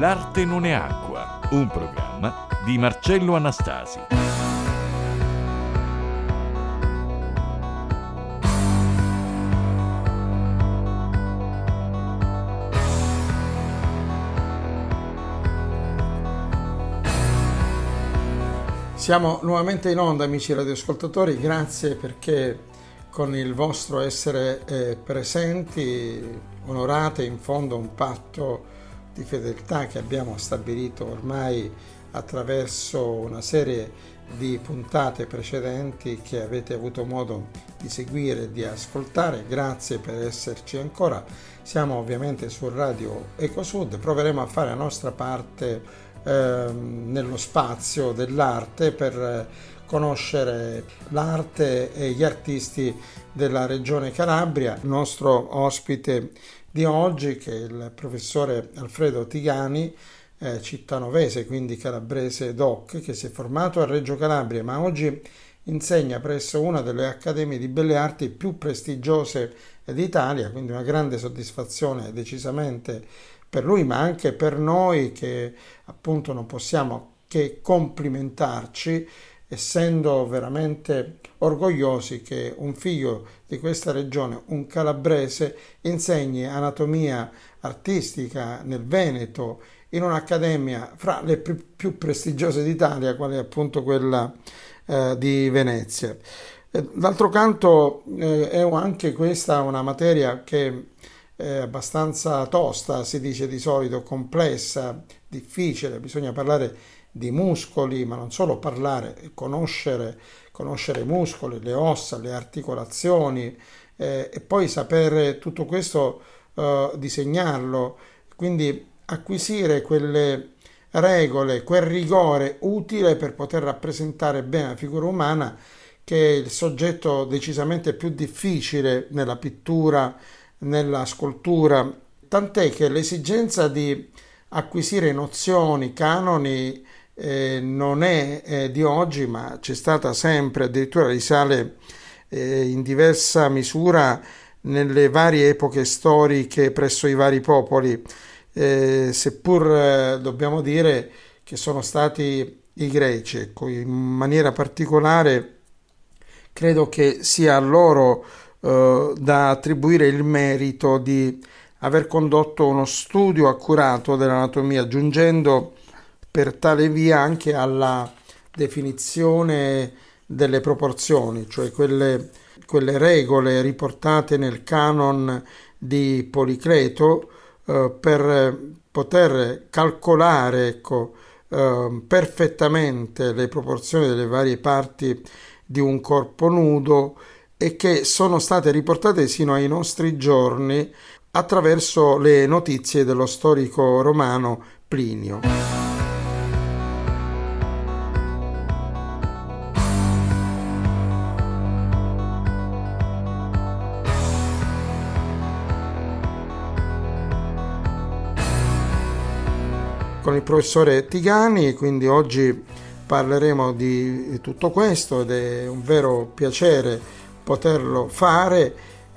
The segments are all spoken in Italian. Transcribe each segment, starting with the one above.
L'arte non è acqua, un programma di Marcello Anastasi. Siamo nuovamente in onda, amici radioascoltatori, grazie perché con il vostro essere eh, presenti onorate in fondo un patto di fedeltà che abbiamo stabilito ormai attraverso una serie di puntate precedenti che avete avuto modo di seguire e di ascoltare. Grazie per esserci ancora. Siamo ovviamente su Radio Ecosud, proveremo a fare la nostra parte Ehm, nello spazio dell'arte per conoscere l'arte e gli artisti della regione Calabria. Il nostro ospite di oggi, che il professore Alfredo Tigani, eh, cittanovese, quindi calabrese doc, che si è formato a Reggio Calabria, ma oggi insegna presso una delle accademie di belle arti più prestigiose d'Italia, quindi una grande soddisfazione decisamente per lui ma anche per noi che appunto non possiamo che complimentarci essendo veramente orgogliosi che un figlio di questa regione, un calabrese, insegni anatomia artistica nel Veneto in un'accademia fra le più prestigiose d'Italia, quale è appunto quella eh, di Venezia. D'altro canto eh, è anche questa una materia che eh, abbastanza tosta, si dice di solito, complessa, difficile, bisogna parlare di muscoli, ma non solo parlare, conoscere, conoscere i muscoli, le ossa, le articolazioni eh, e poi sapere tutto questo eh, disegnarlo, quindi acquisire quelle regole, quel rigore utile per poter rappresentare bene la figura umana che è il soggetto decisamente più difficile nella pittura nella scultura, tant'è che l'esigenza di acquisire nozioni, canoni, eh, non è eh, di oggi, ma c'è stata sempre, addirittura risale eh, in diversa misura nelle varie epoche storiche presso i vari popoli, eh, seppur eh, dobbiamo dire che sono stati i greci, ecco, in maniera particolare credo che sia a loro eh, da attribuire il merito di aver condotto uno studio accurato dell'anatomia, giungendo per tale via anche alla definizione delle proporzioni, cioè quelle, quelle regole riportate nel canon di Policleto eh, per poter calcolare ecco, eh, perfettamente le proporzioni delle varie parti di un corpo nudo e che sono state riportate sino ai nostri giorni attraverso le notizie dello storico romano Plinio. Con il professore Tigani, quindi oggi parleremo di tutto questo ed è un vero piacere poterlo fare.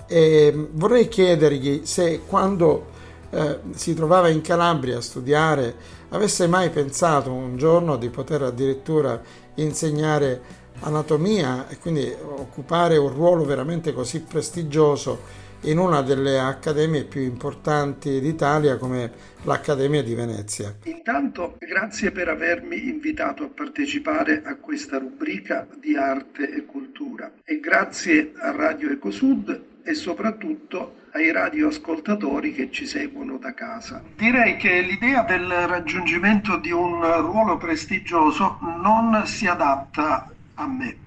E vorrei chiedergli se quando eh, si trovava in Calabria a studiare avesse mai pensato un giorno di poter addirittura insegnare anatomia e quindi occupare un ruolo veramente così prestigioso in una delle accademie più importanti d'Italia come l'Accademia di Venezia. Intanto grazie per avermi invitato a partecipare a questa rubrica di arte e cultura e grazie a Radio Ecosud e soprattutto ai radioascoltatori che ci seguono da casa. Direi che l'idea del raggiungimento di un ruolo prestigioso non si adatta a me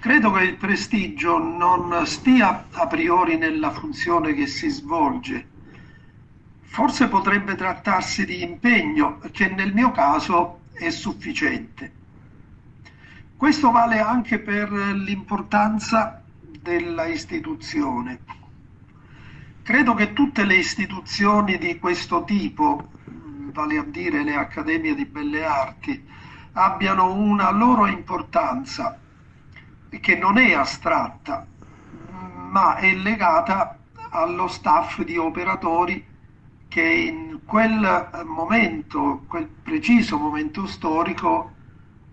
Credo che il prestigio non stia a priori nella funzione che si svolge. Forse potrebbe trattarsi di impegno che nel mio caso è sufficiente. Questo vale anche per l'importanza della istituzione. Credo che tutte le istituzioni di questo tipo, vale a dire le accademie di belle arti, abbiano una loro importanza che non è astratta, ma è legata allo staff di operatori che in quel momento, quel preciso momento storico,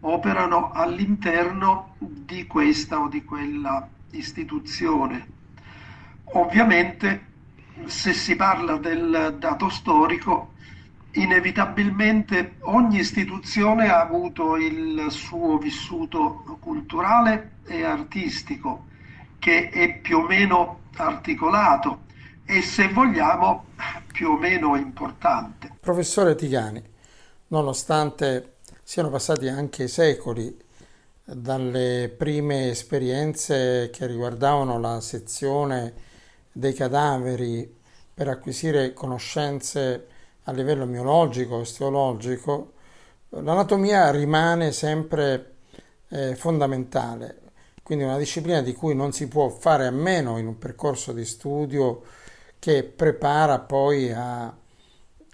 operano all'interno di questa o di quella istituzione. Ovviamente se si parla del dato storico, inevitabilmente ogni istituzione ha avuto il suo vissuto culturale e artistico che è più o meno articolato e se vogliamo più o meno importante. Professore Tigani, nonostante siano passati anche secoli dalle prime esperienze che riguardavano la sezione dei cadaveri per acquisire conoscenze a livello miologico, osteologico, l'anatomia rimane sempre eh, fondamentale, quindi una disciplina di cui non si può fare a meno in un percorso di studio che prepara poi a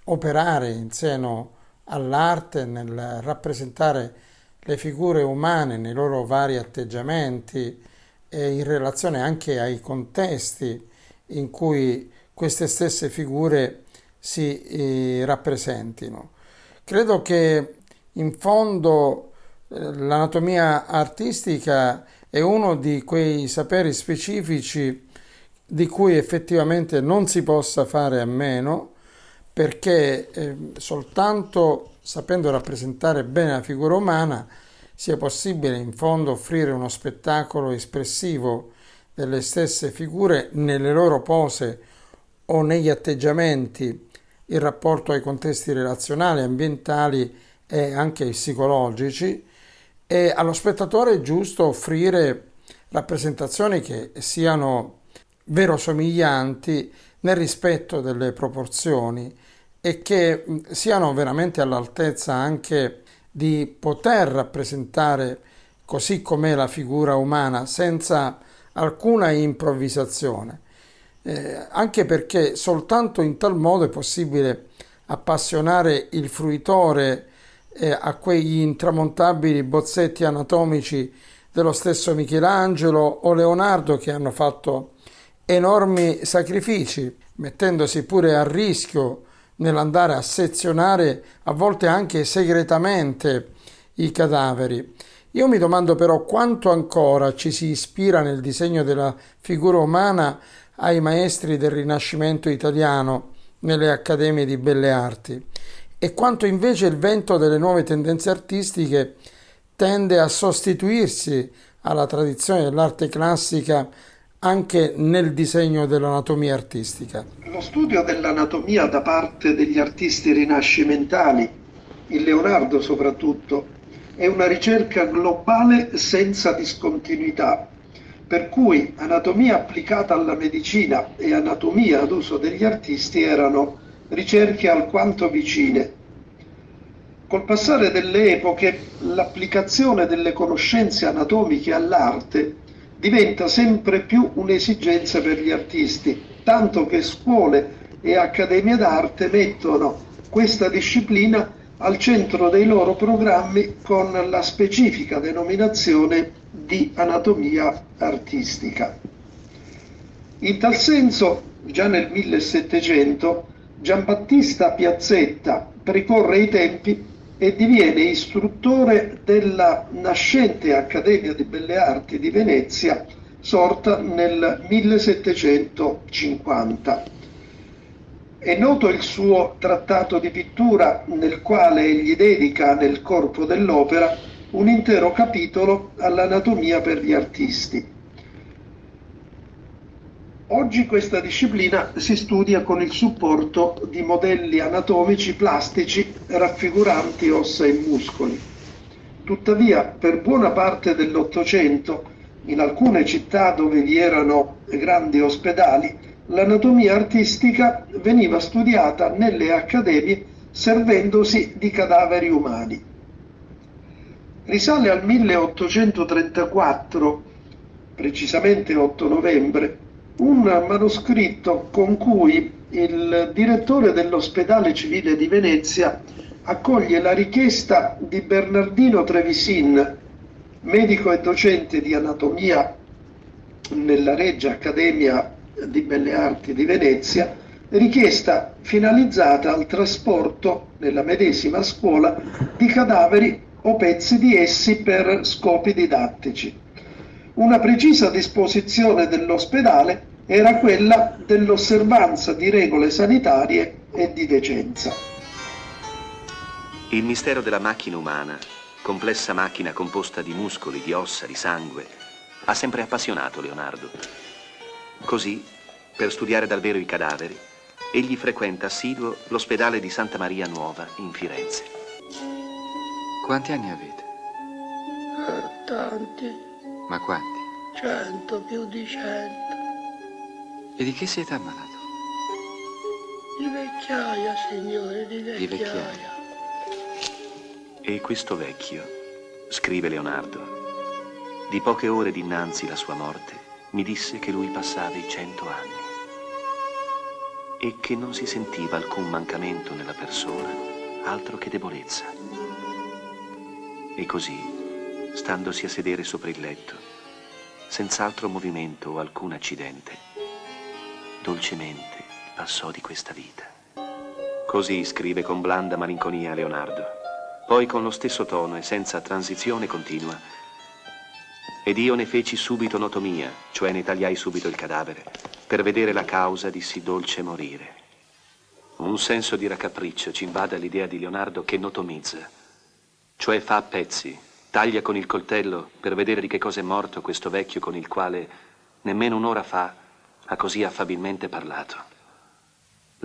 operare in seno all'arte nel rappresentare le figure umane nei loro vari atteggiamenti e in relazione anche ai contesti in cui queste stesse figure si eh, rappresentino. Credo che in fondo eh, l'anatomia artistica è uno di quei saperi specifici di cui effettivamente non si possa fare a meno perché eh, soltanto sapendo rappresentare bene la figura umana sia possibile in fondo offrire uno spettacolo espressivo delle stesse figure nelle loro pose o negli atteggiamenti in rapporto ai contesti relazionali, ambientali e anche psicologici. E allo spettatore è giusto offrire rappresentazioni che siano verosomiglianti nel rispetto delle proporzioni e che siano veramente all'altezza anche di poter rappresentare così com'è la figura umana senza alcuna improvvisazione, eh, anche perché soltanto in tal modo è possibile appassionare il fruitore eh, a quegli intramontabili bozzetti anatomici dello stesso Michelangelo o Leonardo che hanno fatto enormi sacrifici, mettendosi pure a rischio nell'andare a sezionare a volte anche segretamente i cadaveri. Io mi domando però quanto ancora ci si ispira nel disegno della figura umana ai maestri del Rinascimento italiano nelle accademie di belle arti e quanto invece il vento delle nuove tendenze artistiche tende a sostituirsi alla tradizione dell'arte classica anche nel disegno dell'anatomia artistica. Lo studio dell'anatomia da parte degli artisti rinascimentali, il Leonardo soprattutto, è una ricerca globale senza discontinuità, per cui anatomia applicata alla medicina e anatomia ad uso degli artisti erano ricerche alquanto vicine. Col passare delle epoche l'applicazione delle conoscenze anatomiche all'arte diventa sempre più un'esigenza per gli artisti, tanto che scuole e accademie d'arte mettono questa disciplina al centro dei loro programmi con la specifica denominazione di anatomia artistica. In tal senso, già nel 1700, Giambattista Piazzetta precorre i tempi e diviene istruttore della nascente Accademia di Belle Arti di Venezia, sorta nel 1750. È noto il suo trattato di pittura nel quale egli dedica nel corpo dell'opera un intero capitolo all'anatomia per gli artisti. Oggi questa disciplina si studia con il supporto di modelli anatomici plastici raffiguranti ossa e muscoli. Tuttavia, per buona parte dell'Ottocento, in alcune città dove vi erano grandi ospedali, l'anatomia artistica veniva studiata nelle accademie servendosi di cadaveri umani. Risale al 1834, precisamente 8 novembre, un manoscritto con cui il direttore dell'ospedale civile di Venezia accoglie la richiesta di Bernardino Trevisin, medico e docente di anatomia nella Reggia Accademia di Belle Arti di Venezia richiesta finalizzata al trasporto nella medesima scuola di cadaveri o pezzi di essi per scopi didattici. Una precisa disposizione dell'ospedale era quella dell'osservanza di regole sanitarie e di decenza. Il mistero della macchina umana, complessa macchina composta di muscoli, di ossa, di sangue, ha sempre appassionato Leonardo. Così, per studiare dal vero i cadaveri, egli frequenta assiduo l'ospedale di Santa Maria Nuova in Firenze. Quanti anni avete? Eh, tanti. Ma quanti? Cento, più di cento. E di che siete ammalato? Di vecchiaia, signore, di vecchiaia. Di vecchiaia. E questo vecchio, scrive Leonardo, di poche ore dinanzi la sua morte, mi disse che lui passava i cento anni e che non si sentiva alcun mancamento nella persona, altro che debolezza. E così, standosi a sedere sopra il letto, senza altro movimento o alcun accidente, dolcemente passò di questa vita. Così scrive con blanda malinconia Leonardo. Poi con lo stesso tono e senza transizione continua. Ed io ne feci subito notomia, cioè ne tagliai subito il cadavere, per vedere la causa di sì dolce morire. Un senso di raccapriccio ci invade l'idea di Leonardo che notomizza, cioè fa a pezzi, taglia con il coltello per vedere di che cosa è morto questo vecchio con il quale nemmeno un'ora fa ha così affabilmente parlato.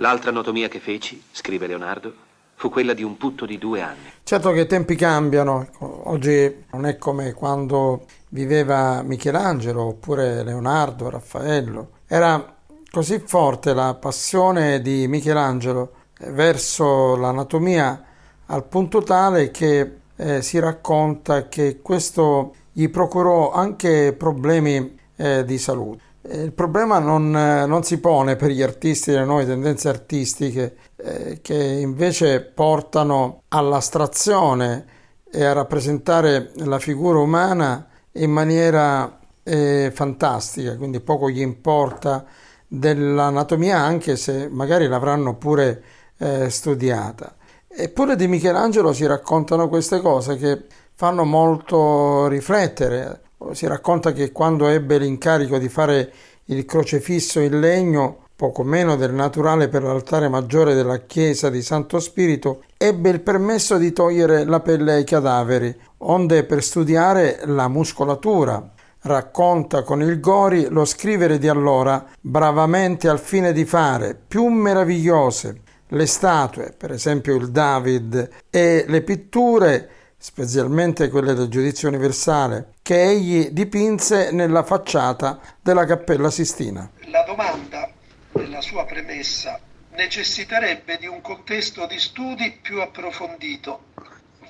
L'altra anatomia che feci, scrive Leonardo, fu quella di un putto di due anni. Certo che i tempi cambiano, oggi non è come quando viveva Michelangelo oppure Leonardo, Raffaello. Era così forte la passione di Michelangelo verso l'anatomia al punto tale che eh, si racconta che questo gli procurò anche problemi eh, di salute. Il problema non, non, si pone per gli artisti delle nuove tendenze artistiche eh, che invece portano all'astrazione e a rappresentare la figura umana in maniera eh, fantastica, quindi poco gli importa dell'anatomia anche se magari l'avranno pure eh, studiata. Eppure di Michelangelo si raccontano queste cose che fanno molto riflettere. Si racconta che quando ebbe l'incarico di fare il crocefisso in legno, poco meno del naturale per l'altare maggiore della chiesa di Santo Spirito, ebbe il permesso di togliere la pelle ai cadaveri, onde per studiare la muscolatura. Racconta con il Gori lo scrivere di allora, bravamente al fine di fare più meravigliose le statue, per esempio il David, e le pitture, specialmente quelle del giudizio universale, che egli dipinse nella facciata della Cappella Sistina. La domanda nella sua premessa necessiterebbe di un contesto di studi più approfondito,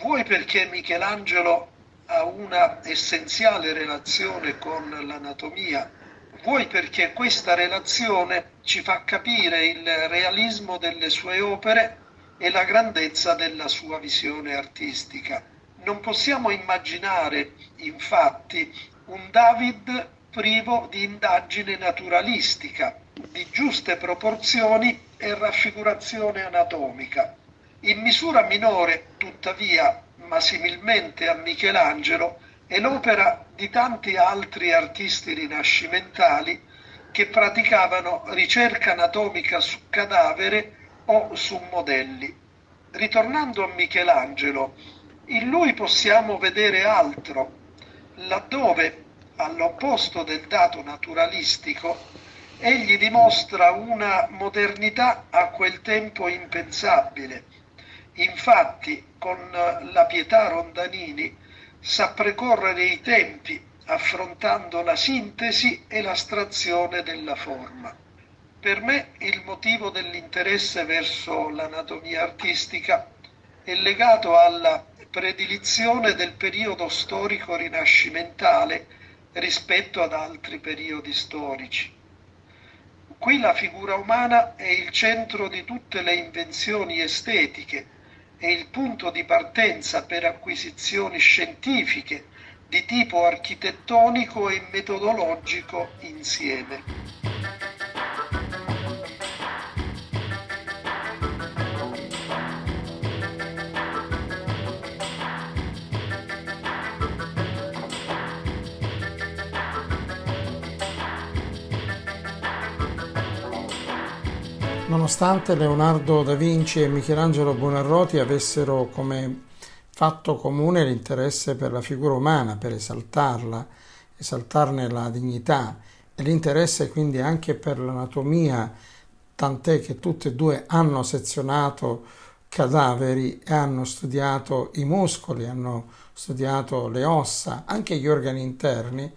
vuoi perché Michelangelo ha una essenziale relazione con l'anatomia, vuoi perché questa relazione ci fa capire il realismo delle sue opere e la grandezza della sua visione artistica. Non possiamo immaginare, infatti, un David privo di indagine naturalistica, di giuste proporzioni e raffigurazione anatomica. In misura minore, tuttavia, ma similmente a Michelangelo, è l'opera di tanti altri artisti rinascimentali che praticavano ricerca anatomica su cadavere o su modelli. Ritornando a Michelangelo, in lui possiamo vedere altro, laddove, all'opposto del dato naturalistico, egli dimostra una modernità a quel tempo impensabile. Infatti, con la pietà Rondanini sa precorrere i tempi affrontando la sintesi e l'astrazione della forma. Per me il motivo dell'interesse verso l'anatomia artistica è legato alla predilizione del periodo storico rinascimentale rispetto ad altri periodi storici. Qui la figura umana è il centro di tutte le invenzioni estetiche è il punto di partenza per acquisizioni scientifiche di tipo architettonico e metodologico insieme. Nonostante Leonardo da Vinci e Michelangelo Buonarroti avessero come fatto comune l'interesse per la figura umana, per esaltarla, esaltarne la dignità e l'interesse quindi anche per l'anatomia, tant'è che tutte e due hanno sezionato cadaveri e hanno studiato i muscoli, hanno studiato le ossa, anche gli organi interni,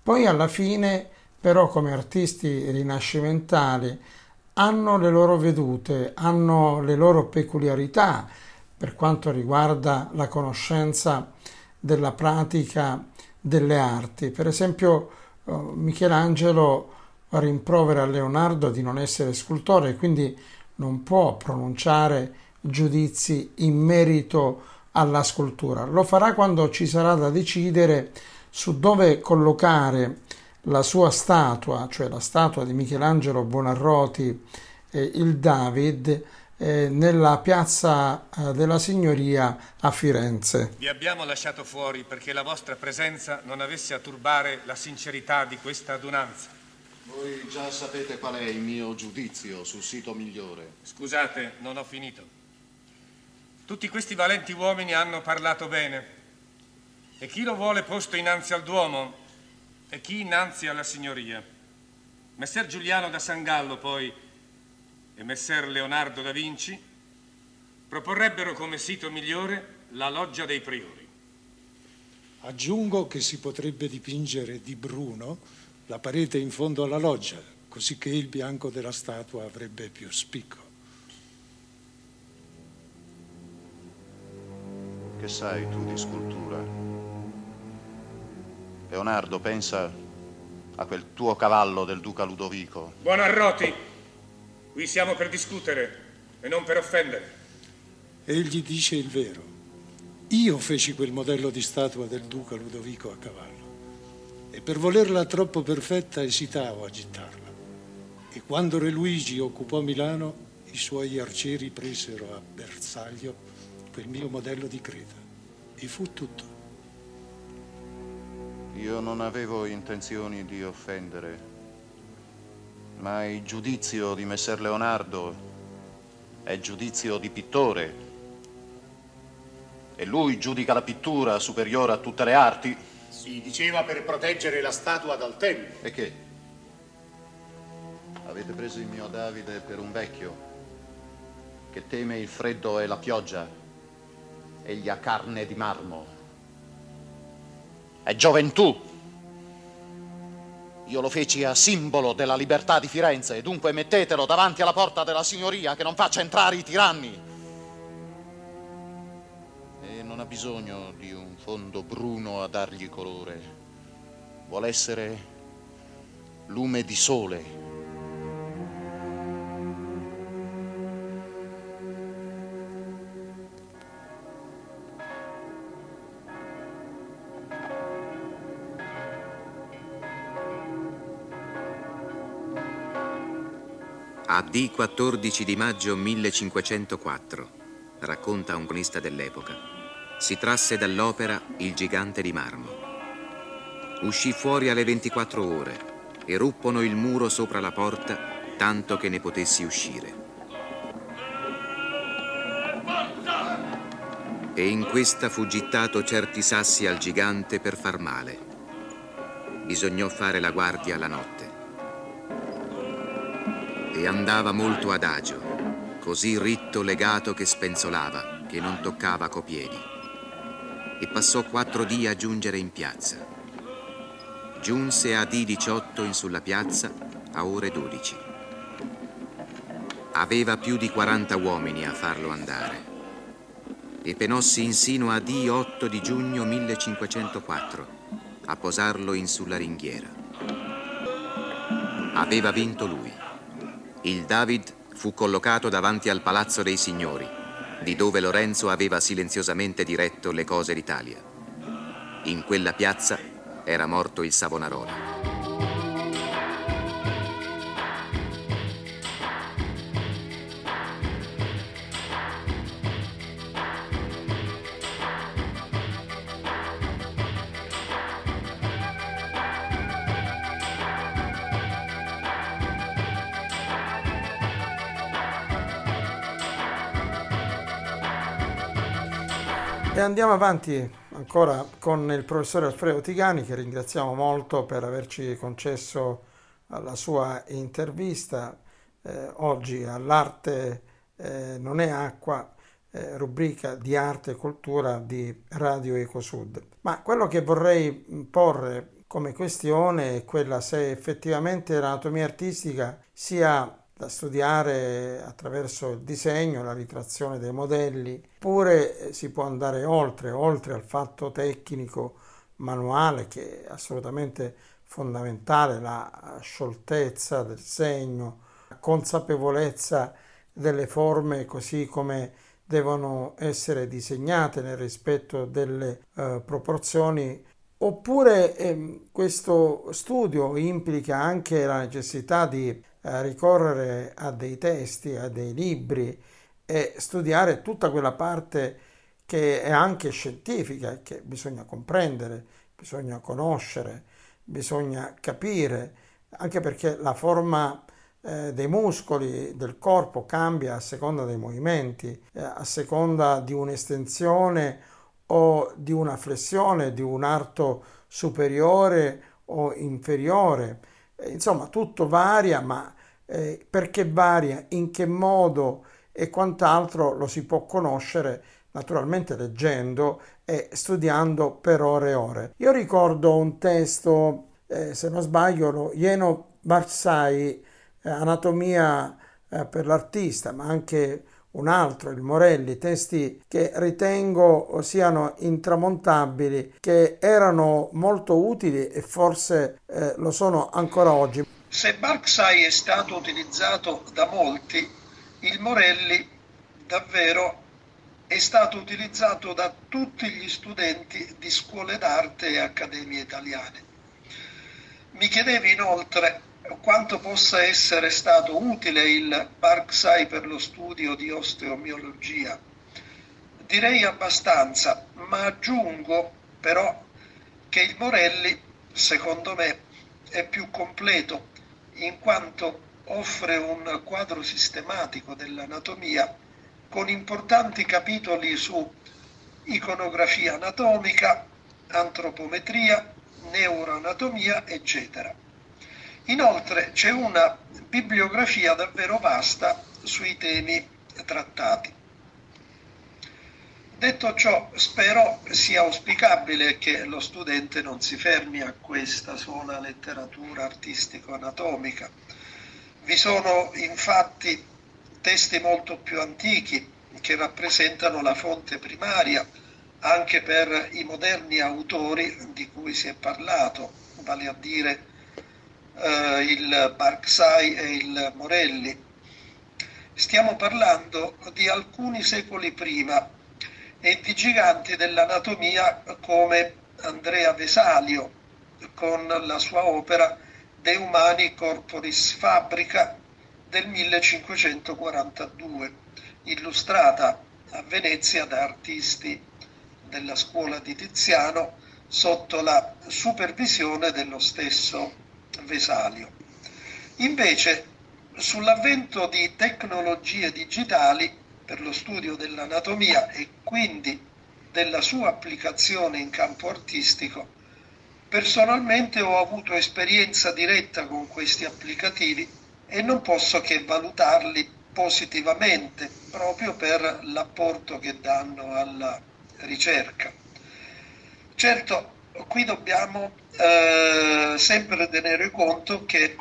poi alla fine però come artisti rinascimentali hanno le loro vedute, hanno le loro peculiarità per quanto riguarda la conoscenza della pratica delle arti. Per esempio eh, Michelangelo rimprovera a Leonardo di non essere scultore e quindi non può pronunciare giudizi in merito alla scultura. Lo farà quando ci sarà da decidere su dove collocare la sua statua, cioè la statua di Michelangelo Buonarroti, eh, il David, eh, nella piazza eh, della Signoria a Firenze. Vi abbiamo lasciato fuori perché la vostra presenza non avesse a turbare la sincerità di questa adunanza. Voi già sapete qual è il mio giudizio sul sito migliore. Scusate, non ho finito. Tutti questi valenti uomini hanno parlato bene. E chi lo vuole posto innanzi al Duomo e chi innanzi alla signoria. Messer Giuliano da San Gallo, poi, e Messer Leonardo da Vinci proporrebbero come sito migliore la loggia dei priori. Aggiungo che si potrebbe dipingere di bruno la parete in fondo alla loggia, così che il bianco della statua avrebbe più spicco. Che sai tu di scultura? Leonardo, pensa a quel tuo cavallo del duca Ludovico. Buonarroti, qui siamo per discutere e non per offendere. Egli dice il vero. Io feci quel modello di statua del duca Ludovico a cavallo e per volerla troppo perfetta esitavo a gittarla. E quando Re Luigi occupò Milano, i suoi arcieri presero a bersaglio quel mio modello di creta. E fu tutto. Io non avevo intenzioni di offendere, ma il giudizio di Messer Leonardo è giudizio di pittore. E lui giudica la pittura superiore a tutte le arti. Si diceva per proteggere la statua dal tempo. E che? Avete preso il mio Davide per un vecchio che teme il freddo e la pioggia. Egli ha carne di marmo è gioventù. Io lo feci a simbolo della libertà di Firenze e dunque mettetelo davanti alla porta della signoria che non faccia entrare i tiranni. E non ha bisogno di un fondo bruno a dargli colore. Vuole essere lume di sole A D 14 di maggio 1504, racconta un cronista dell'epoca, si trasse dall'opera Il gigante di marmo. Uscì fuori alle 24 ore e ruppono il muro sopra la porta tanto che ne potessi uscire. E in questa fu gittato certi sassi al gigante per far male. Bisognò fare la guardia la notte e andava molto adagio, così ritto legato che spenzolava, che non toccava copiedi. E passò quattro dì a giungere in piazza. Giunse a D18 in sulla piazza a ore 12. Aveva più di 40 uomini a farlo andare. E penossi insino a D8 di giugno 1504 a posarlo in sulla ringhiera. Aveva vinto lui. Il David fu collocato davanti al Palazzo dei Signori, di dove Lorenzo aveva silenziosamente diretto le cose d'Italia. In quella piazza era morto il Savonarola. Andiamo avanti ancora con il professore Alfredo Tigani che ringraziamo molto per averci concesso la sua intervista eh, oggi all'arte eh, non è acqua, eh, rubrica di arte e cultura di Radio Ecosud. Ma quello che vorrei porre come questione è quella se effettivamente l'anatomia artistica sia da studiare attraverso il disegno, la ritrazione dei modelli, oppure eh, si può andare oltre, oltre al fatto tecnico manuale che è assolutamente fondamentale, la scioltezza del segno, la consapevolezza delle forme così come devono essere disegnate nel rispetto delle eh, proporzioni. Oppure eh, questo studio implica anche la necessità di eh, ricorrere a dei testi, a dei libri e studiare tutta quella parte che è anche scientifica, che bisogna comprendere, bisogna conoscere, bisogna capire, anche perché la forma eh, dei muscoli del corpo cambia a seconda dei movimenti, eh, a seconda di un'estensione o di una flessione, di un arto superiore o inferiore. Eh, insomma, tutto varia, ma eh, perché varia, in che modo e quant'altro lo si può conoscere naturalmente leggendo e studiando per ore e ore. Io ricordo un testo, eh, se non sbaglio, lo Jeno Barsai, eh, Anatomia eh, per l'artista, ma anche un altro, il Morelli, testi che ritengo siano intramontabili, che erano molto utili e forse eh, lo sono ancora oggi. Se Barksai è stato utilizzato da molti, il Morelli davvero è stato utilizzato da tutti gli studenti di scuole d'arte e accademie italiane. Mi chiedevi inoltre quanto possa essere stato utile il Barksai per lo studio di osteomiologia. Direi abbastanza, ma aggiungo però che il Morelli, secondo me, è più completo in quanto offre un quadro sistematico dell'anatomia con importanti capitoli su iconografia anatomica, antropometria, neuroanatomia, eccetera. Inoltre c'è una bibliografia davvero vasta sui temi trattati. Detto ciò, spero sia auspicabile che lo studente non si fermi a questa sola letteratura artistico-anatomica. Vi sono infatti testi molto più antichi che rappresentano la fonte primaria anche per i moderni autori di cui si è parlato, vale a dire eh, il Barksai e il Morelli. Stiamo parlando di alcuni secoli prima e di giganti dell'anatomia come Andrea Vesalio con la sua opera De Humani Corporis Fabrica del 1542, illustrata a Venezia da artisti della scuola di Tiziano sotto la supervisione dello stesso Vesalio. Invece, sull'avvento di tecnologie digitali per lo studio dell'anatomia e quindi della sua applicazione in campo artistico, personalmente ho avuto esperienza diretta con questi applicativi e non posso che valutarli positivamente proprio per l'apporto che danno alla ricerca. Certo, qui dobbiamo eh, sempre tenere conto che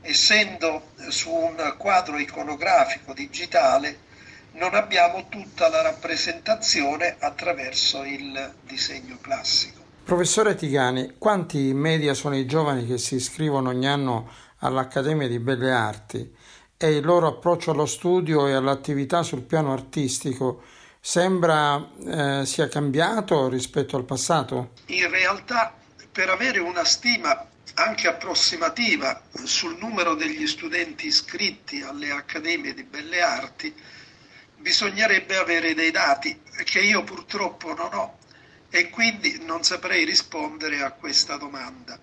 essendo su un quadro iconografico digitale non abbiamo tutta la rappresentazione attraverso il disegno classico. Professore Tigani, quanti in media sono i giovani che si iscrivono ogni anno all'Accademia di Belle Arti e il loro approccio allo studio e all'attività sul piano artistico sembra eh, sia cambiato rispetto al passato? In realtà, per avere una stima anche approssimativa sul numero degli studenti iscritti alle accademie di belle arti, bisognerebbe avere dei dati che io purtroppo non ho e quindi non saprei rispondere a questa domanda.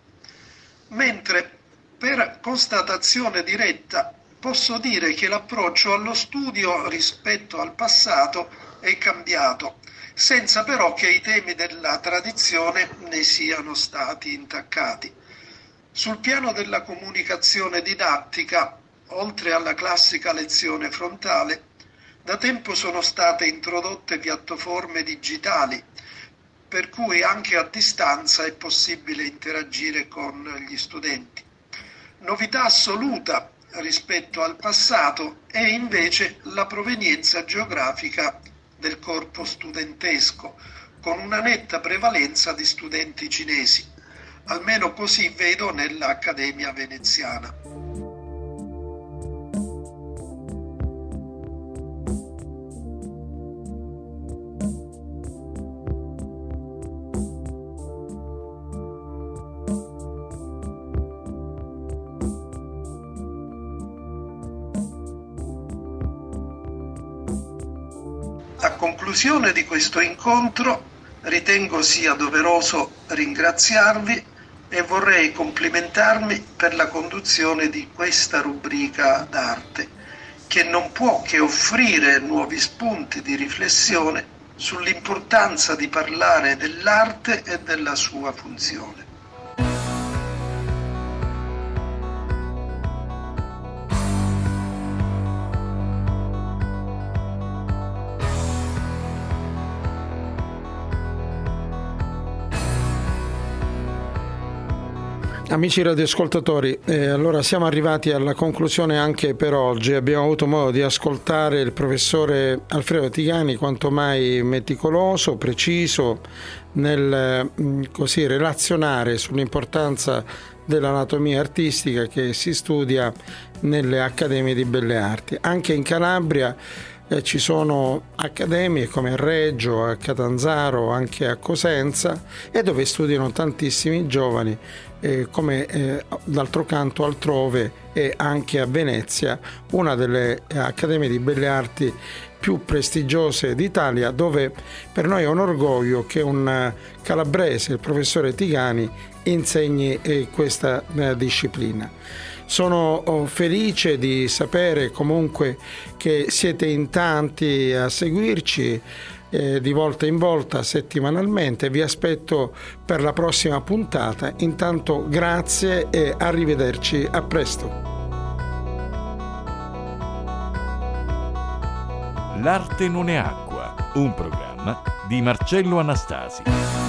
Mentre per constatazione diretta posso dire che l'approccio allo studio rispetto al passato è cambiato, senza però che i temi della tradizione ne siano stati intaccati. Sul piano della comunicazione didattica, oltre alla classica lezione frontale, da tempo sono state introdotte piattaforme digitali, per cui anche a distanza è possibile interagire con gli studenti. Novità assoluta rispetto al passato è invece la provenienza geografica del corpo studentesco, con una netta prevalenza di studenti cinesi. Almeno così vedo nell'Accademia veneziana. Conclusione di questo incontro ritengo sia doveroso ringraziarvi e vorrei complimentarmi per la conduzione di questa rubrica d'arte, che non può che offrire nuovi spunti di riflessione sull'importanza di parlare dell'arte e della sua funzione. Amici radioascoltatori, eh, allora siamo arrivati alla conclusione anche per oggi. Abbiamo avuto modo di ascoltare il professore Alfredo Tigani, quanto mai meticoloso, preciso nel mh, così, relazionare sull'importanza dell'anatomia artistica che si studia nelle accademie di belle arti. Anche in Calabria eh, ci sono accademie come a Reggio, a Catanzaro, anche a Cosenza e dove studiano tantissimi giovani eh, come eh, d'altro canto altrove e anche a Venezia, una delle accademie di belle arti più prestigiose d'Italia, dove per noi è un orgoglio che un calabrese, il professore Tigani, insegni eh, questa eh, disciplina. Sono oh, felice di sapere comunque che siete in tanti a seguirci eh, di volta in volta settimanalmente. Vi aspetto per la prossima puntata. Intanto grazie e arrivederci. A presto. L'arte non è acqua, un programma di Marcello Anastasi.